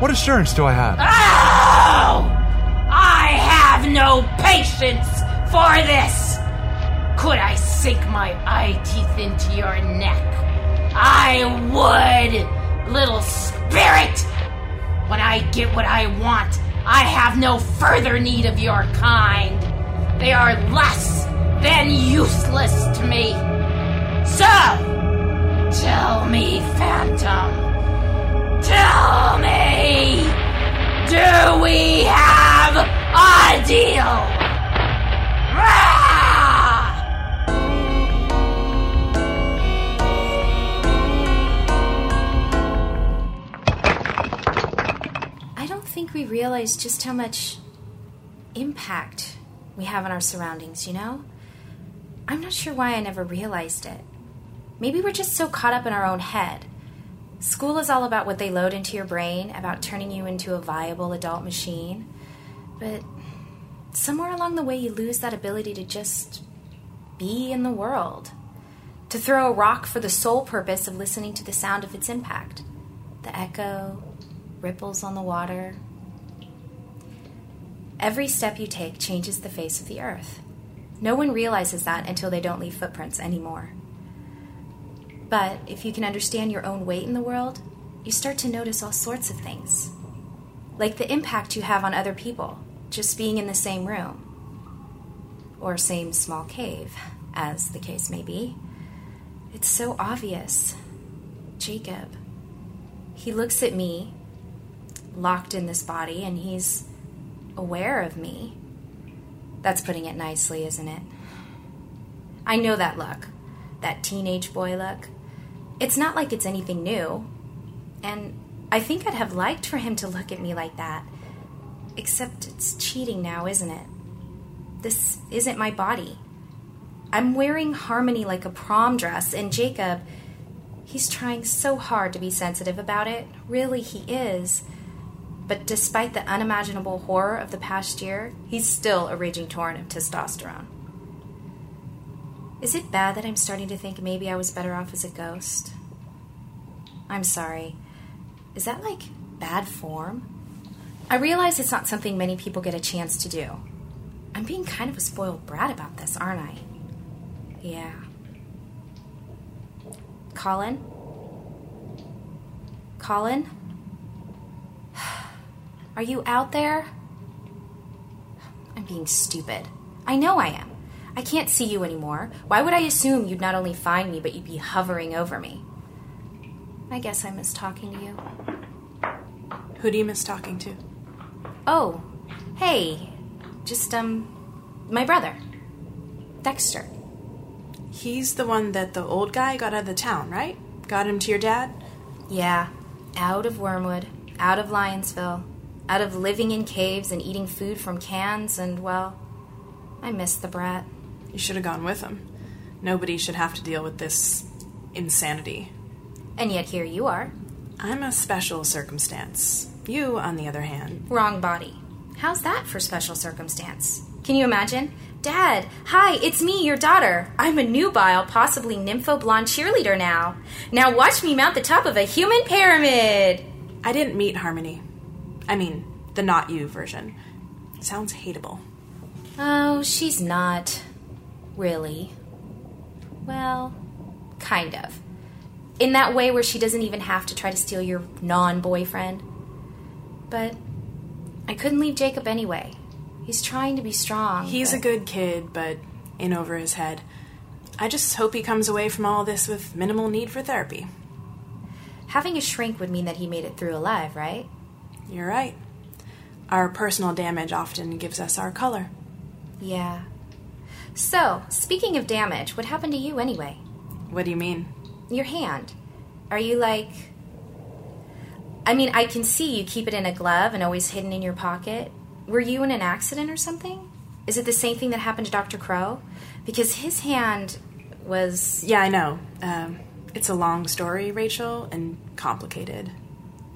What assurance do I have? Oh! I have no patience for this! Could I sink my eye teeth into your neck? I would, little spirit! When I get what I want, I have no further need of your kind. They are less than useless to me. So, tell me, Phantom, Tell me, do we have a deal? I don't think we realize just how much impact we have on our surroundings, you know? I'm not sure why I never realized it. Maybe we're just so caught up in our own head. School is all about what they load into your brain, about turning you into a viable adult machine. But somewhere along the way, you lose that ability to just be in the world. To throw a rock for the sole purpose of listening to the sound of its impact the echo, ripples on the water. Every step you take changes the face of the earth. No one realizes that until they don't leave footprints anymore. But if you can understand your own weight in the world, you start to notice all sorts of things. Like the impact you have on other people, just being in the same room. Or same small cave, as the case may be. It's so obvious. Jacob. He looks at me, locked in this body, and he's aware of me. That's putting it nicely, isn't it? I know that look. That teenage boy look. It's not like it's anything new. And I think I'd have liked for him to look at me like that. Except it's cheating now, isn't it? This isn't my body. I'm wearing Harmony like a prom dress, and Jacob, he's trying so hard to be sensitive about it. Really, he is. But despite the unimaginable horror of the past year, he's still a raging torrent of testosterone. Is it bad that I'm starting to think maybe I was better off as a ghost? I'm sorry. Is that like bad form? I realize it's not something many people get a chance to do. I'm being kind of a spoiled brat about this, aren't I? Yeah. Colin? Colin? Are you out there? I'm being stupid. I know I am. I can't see you anymore. Why would I assume you'd not only find me, but you'd be hovering over me? I guess I miss talking to you. Who do you miss talking to? Oh, hey. Just, um, my brother. Dexter. He's the one that the old guy got out of the town, right? Got him to your dad? Yeah. Out of Wormwood, out of Lionsville, out of living in caves and eating food from cans, and, well, I miss the brat. You should have gone with him. Nobody should have to deal with this insanity. And yet here you are. I'm a special circumstance. You, on the other hand. Wrong body. How's that for special circumstance? Can you imagine? Dad, hi, it's me, your daughter. I'm a nubile, possibly nympho blonde cheerleader now. Now watch me mount the top of a human pyramid. I didn't meet Harmony. I mean, the not you version. Sounds hateable. Oh, she's not. Really. Well, kind of. In that way where she doesn't even have to try to steal your non boyfriend. But I couldn't leave Jacob anyway. He's trying to be strong. He's but- a good kid, but in over his head. I just hope he comes away from all this with minimal need for therapy. Having a shrink would mean that he made it through alive, right? You're right. Our personal damage often gives us our color. Yeah. So, speaking of damage, what happened to you anyway? What do you mean? Your hand. Are you like. I mean, I can see you keep it in a glove and always hidden in your pocket. Were you in an accident or something? Is it the same thing that happened to Dr. Crow? Because his hand was. Yeah, I know. Um, it's a long story, Rachel, and complicated.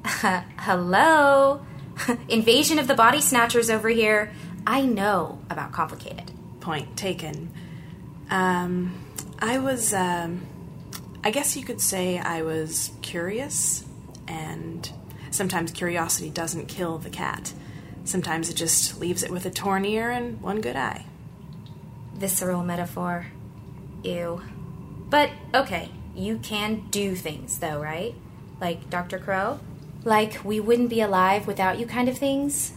Hello? Invasion of the body snatchers over here. I know about complicated. Point taken. Um, I was, um, I guess you could say I was curious, and sometimes curiosity doesn't kill the cat. Sometimes it just leaves it with a torn ear and one good eye. Visceral metaphor. Ew. But, okay, you can do things, though, right? Like Dr. Crow? Like we wouldn't be alive without you kind of things?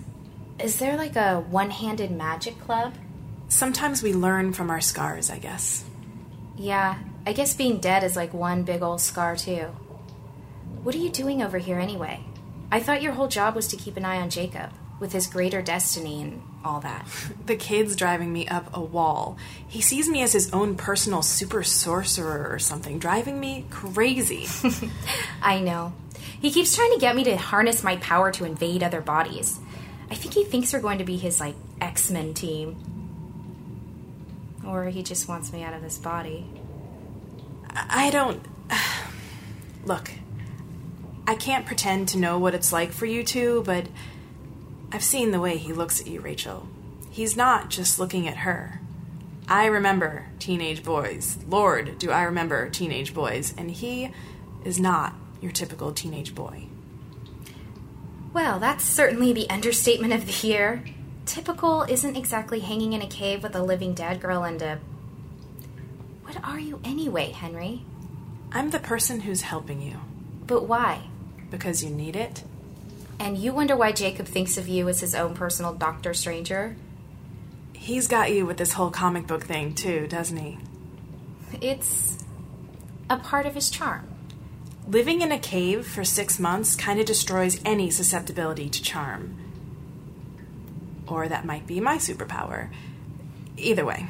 Is there like a one handed magic club? Sometimes we learn from our scars, I guess. Yeah, I guess being dead is like one big old scar, too. What are you doing over here anyway? I thought your whole job was to keep an eye on Jacob, with his greater destiny and all that. The kid's driving me up a wall. He sees me as his own personal super sorcerer or something, driving me crazy. I know. He keeps trying to get me to harness my power to invade other bodies. I think he thinks we're going to be his, like, X Men team. Or he just wants me out of this body. I don't. Look, I can't pretend to know what it's like for you two, but I've seen the way he looks at you, Rachel. He's not just looking at her. I remember teenage boys. Lord, do I remember teenage boys. And he is not your typical teenage boy. Well, that's certainly the understatement of the year. Typical isn't exactly hanging in a cave with a living dead girl and a. What are you anyway, Henry? I'm the person who's helping you. But why? Because you need it. And you wonder why Jacob thinks of you as his own personal Doctor Stranger? He's got you with this whole comic book thing, too, doesn't he? It's a part of his charm. Living in a cave for six months kind of destroys any susceptibility to charm. Or that might be my superpower. Either way.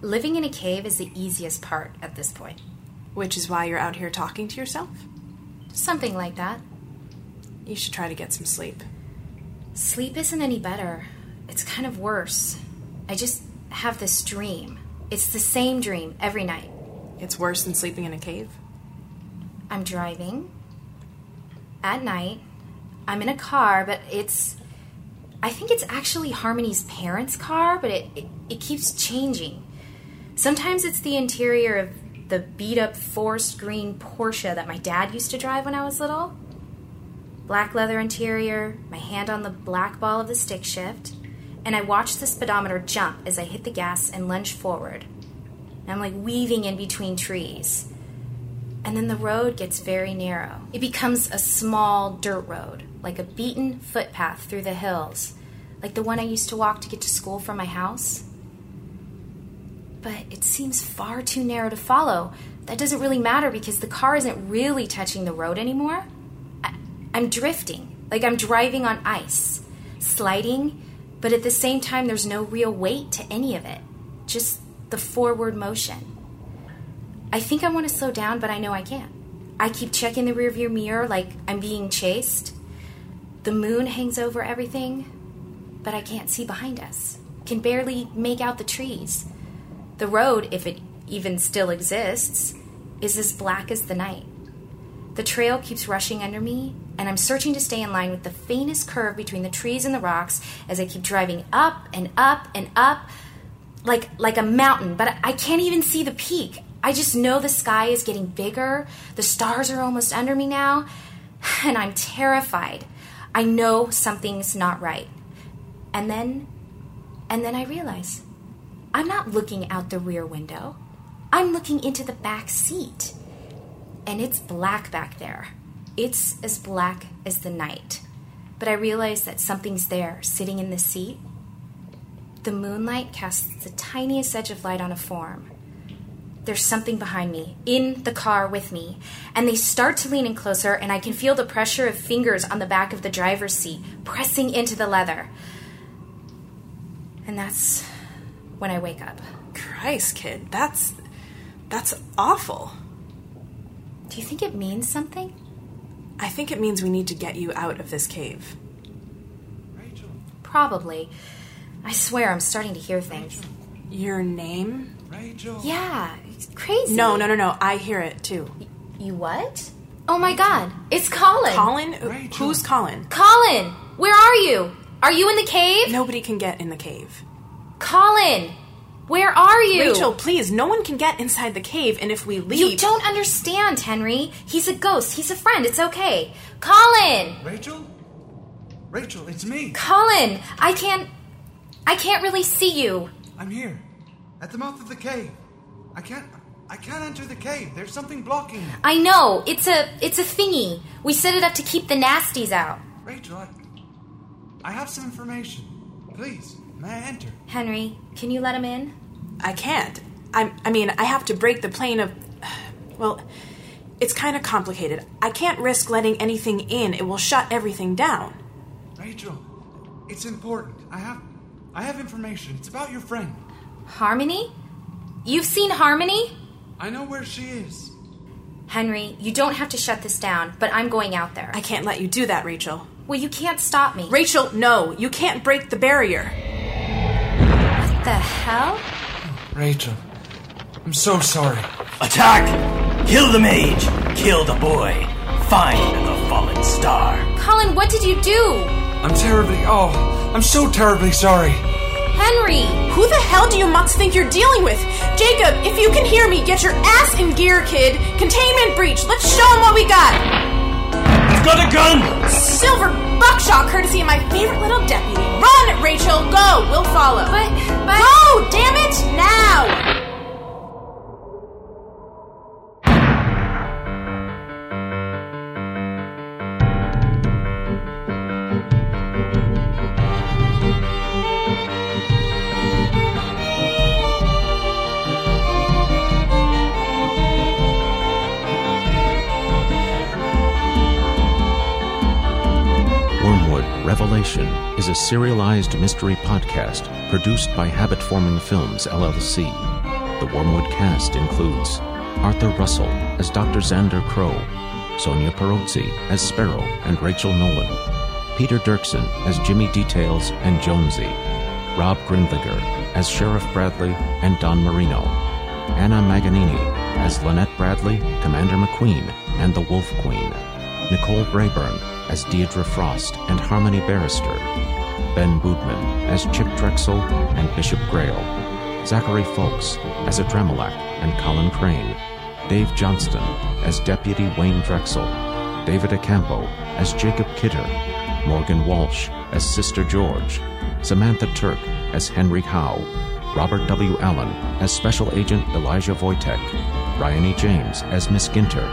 Living in a cave is the easiest part at this point. Which is why you're out here talking to yourself? Something like that. You should try to get some sleep. Sleep isn't any better. It's kind of worse. I just have this dream. It's the same dream every night. It's worse than sleeping in a cave? I'm driving at night. I'm in a car, but it's. I think it's actually Harmony's parents' car, but it, it, it keeps changing. Sometimes it's the interior of the beat up forest green Porsche that my dad used to drive when I was little. Black leather interior, my hand on the black ball of the stick shift, and I watch the speedometer jump as I hit the gas and lunge forward. I'm like weaving in between trees. And then the road gets very narrow. It becomes a small dirt road, like a beaten footpath through the hills, like the one I used to walk to get to school from my house. But it seems far too narrow to follow. That doesn't really matter because the car isn't really touching the road anymore. I, I'm drifting, like I'm driving on ice, sliding, but at the same time, there's no real weight to any of it, just the forward motion. I think I want to slow down, but I know I can't. I keep checking the rearview mirror like I'm being chased. The moon hangs over everything, but I can't see behind us. Can barely make out the trees. The road, if it even still exists, is as black as the night. The trail keeps rushing under me, and I'm searching to stay in line with the faintest curve between the trees and the rocks as I keep driving up and up and up like like a mountain, but I can't even see the peak. I just know the sky is getting bigger. The stars are almost under me now, and I'm terrified. I know something's not right. And then and then I realize I'm not looking out the rear window. I'm looking into the back seat. And it's black back there. It's as black as the night. But I realize that something's there sitting in the seat. The moonlight casts the tiniest edge of light on a form. There's something behind me, in the car with me, and they start to lean in closer, and I can feel the pressure of fingers on the back of the driver's seat pressing into the leather. And that's when I wake up. Christ, kid, that's. that's awful. Do you think it means something? I think it means we need to get you out of this cave. Rachel. Probably. I swear I'm starting to hear things. Your name? Rachel. Yeah, crazy. No, no, no, no. I hear it too. You what? Oh my god, it's Colin. Colin? Uh, Rachel. Who's Colin? Colin, where are you? Are you in the cave? Nobody can get in the cave. Colin, where are you? Rachel, please, no one can get inside the cave, and if we leave. You don't understand, Henry. He's a ghost. He's a friend. It's okay. Colin! Rachel? Rachel, it's me. Colin, I can't. I can't really see you. I'm here. At the mouth of the cave. I can't I can't enter the cave. There's something blocking me. I know. It's a it's a thingy. We set it up to keep the nasties out. Rachel, I, I have some information. Please, may I enter? Henry, can you let him in? I can't. I, I mean, I have to break the plane of. Well, It's kind of complicated. I can't risk letting anything in. It will shut everything down. Rachel, it's important. I have I have information. It's about your friend. Harmony? You've seen Harmony? I know where she is. Henry, you don't have to shut this down, but I'm going out there. I can't let you do that, Rachel. Well, you can't stop me. Rachel, no. You can't break the barrier. What the hell? Rachel, I'm so sorry. Attack! Kill the mage! Kill the boy! Find the fallen star! Colin, what did you do? I'm terribly. Oh, I'm so terribly sorry. Henry! Who the hell do you mutts think you're dealing with? Jacob, if you can hear me, get your ass in gear, kid. Containment breach. Let's show them what we got. He's got a gun! Silver buckshot, courtesy of my favorite little deputy. Run, Rachel. Go. We'll follow. But, but. Go! Damn it! Now! Is a serialized mystery podcast produced by Habit Forming Films, LLC. The Wormwood cast includes Arthur Russell as Dr. Xander Crow, Sonia Perozzi as Sparrow and Rachel Nolan, Peter Dirksen as Jimmy Details and Jonesy, Rob Grindliger as Sheriff Bradley and Don Marino, Anna Maganini as Lynette Bradley, Commander McQueen, and the Wolf Queen, Nicole Brayburn as Deidre Frost and Harmony Barrister, Ben Boodman as Chip Drexel and Bishop Grail, Zachary Folks as Adramelech and Colin Crane, Dave Johnston as Deputy Wayne Drexel, David Acampo as Jacob Kidder, Morgan Walsh as Sister George, Samantha Turk as Henry Howe, Robert W. Allen as Special Agent Elijah Ryan E. James as Miss Ginter,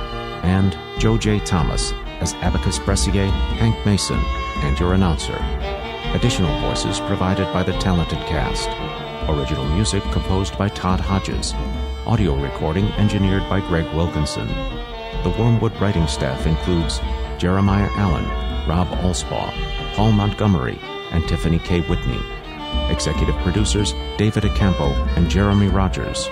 and Joe J. Thomas as Abacus Bressier, Hank Mason, and your announcer. Additional voices provided by the talented cast. Original music composed by Todd Hodges. Audio recording engineered by Greg Wilkinson. The Wormwood writing staff includes Jeremiah Allen, Rob Allspaw, Paul Montgomery, and Tiffany K. Whitney. Executive producers David Acampo and Jeremy Rogers.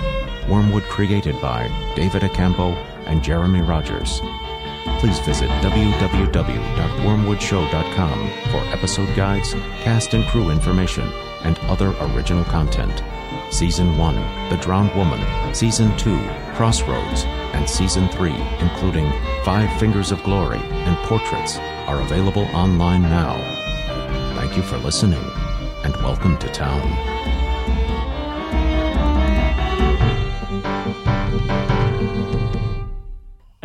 Wormwood created by David Acampo and Jeremy Rogers. Please visit www.wormwoodshow.com for episode guides, cast and crew information, and other original content. Season 1, The Drowned Woman, Season 2, Crossroads, and Season 3, including Five Fingers of Glory and Portraits, are available online now. Thank you for listening, and welcome to town.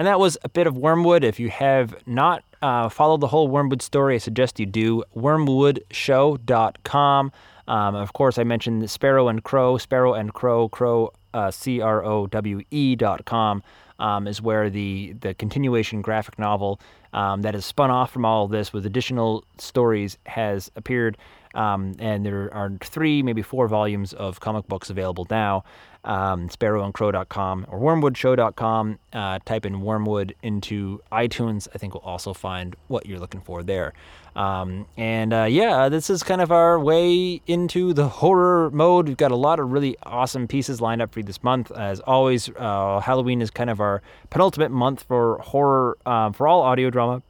And that was a bit of Wormwood. If you have not uh, followed the whole Wormwood story, I suggest you do. Wormwoodshow.com. Um, of course, I mentioned Sparrow and Crow, Sparrow and Crow, Crow, uh, C R O W E dot com um, is where the, the continuation graphic novel um, that is spun off from all of this with additional stories has appeared. Um, and there are three, maybe four volumes of comic books available now. Um, sparrowandcrow.com or wormwoodshow.com. Uh, type in Wormwood into iTunes. I think we'll also find what you're looking for there. Um, and uh, yeah, this is kind of our way into the horror mode. We've got a lot of really awesome pieces lined up for you this month. As always, uh, Halloween is kind of our penultimate month for horror um, for all audio drama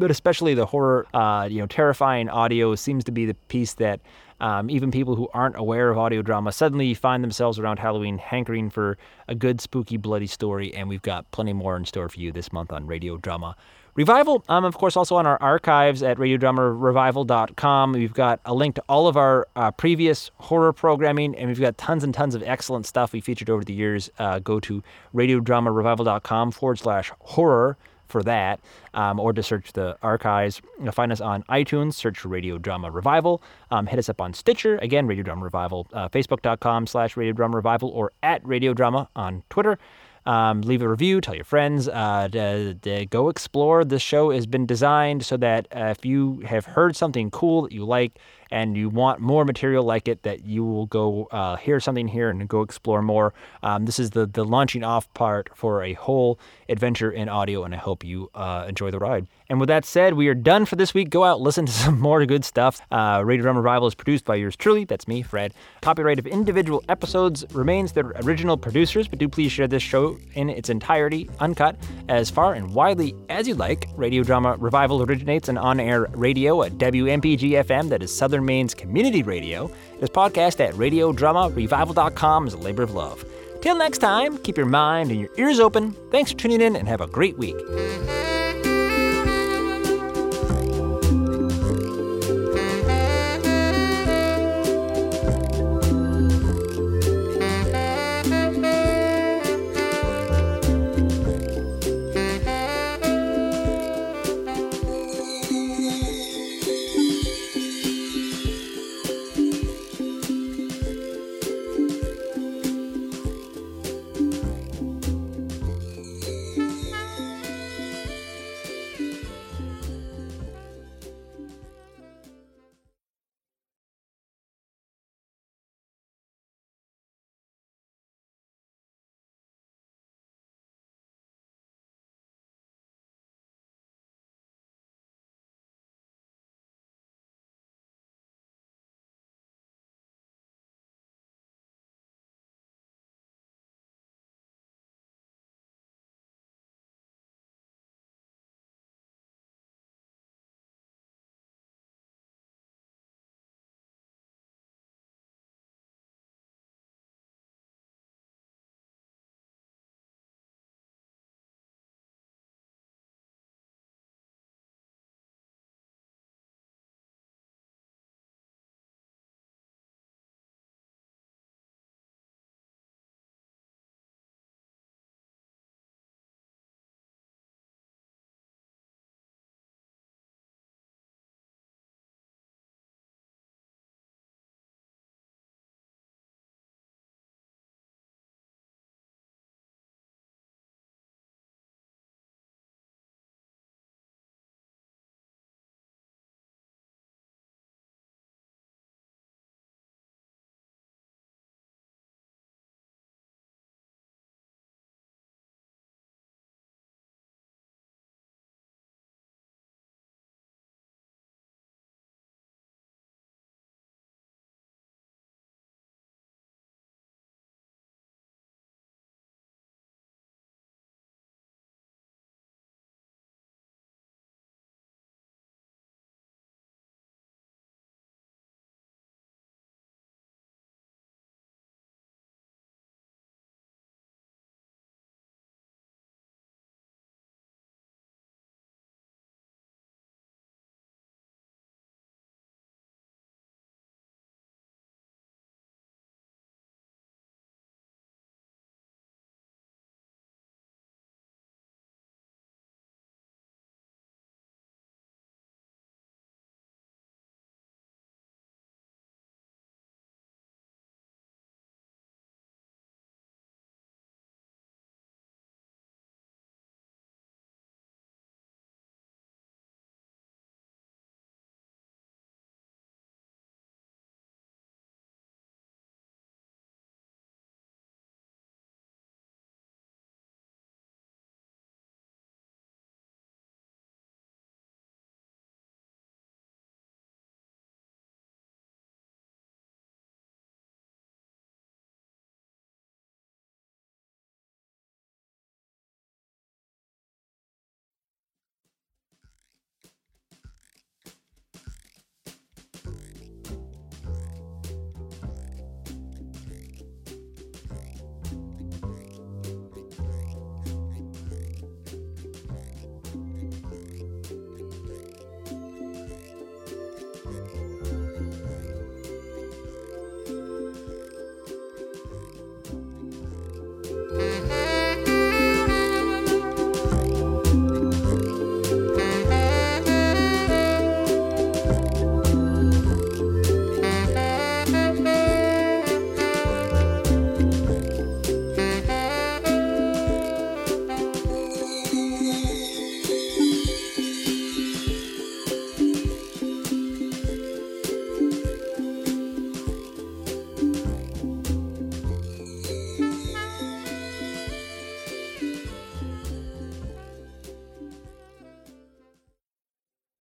but especially the horror, uh, you know, terrifying audio seems to be the piece that um, even people who aren't aware of audio drama suddenly find themselves around Halloween hankering for a good, spooky, bloody story. And we've got plenty more in store for you this month on Radio Drama Revival. Um, of course, also on our archives at radiodramarevival.com. We've got a link to all of our uh, previous horror programming, and we've got tons and tons of excellent stuff we featured over the years. Uh, go to radiodramarevival.com forward slash horror for that, um, or to search the archives. You'll find us on iTunes, search Radio Drama Revival. Um, hit us up on Stitcher, again, Radio Drama Revival, uh, Facebook.com slash Radio Drama Revival, or at Radio Drama on Twitter. Um, leave a review, tell your friends. Uh, d- d- go explore. This show has been designed so that uh, if you have heard something cool that you like and you want more material like it, that you will go uh, hear something here and go explore more. Um, this is the the launching off part for a whole adventure in audio, and I hope you uh, enjoy the ride. And with that said, we are done for this week. Go out, listen to some more good stuff. Uh, Radio Drama Revival is produced by yours truly. That's me, Fred. Copyright of individual episodes remains the original producers, but do please share this show in its entirety, uncut, as far and widely as you like. Radio Drama Revival originates in on air radio at WMPG FM, that is Southern Maine's community radio. It is podcast at radiodramarevival.com as a labor of love. Till next time, keep your mind and your ears open. Thanks for tuning in and have a great week.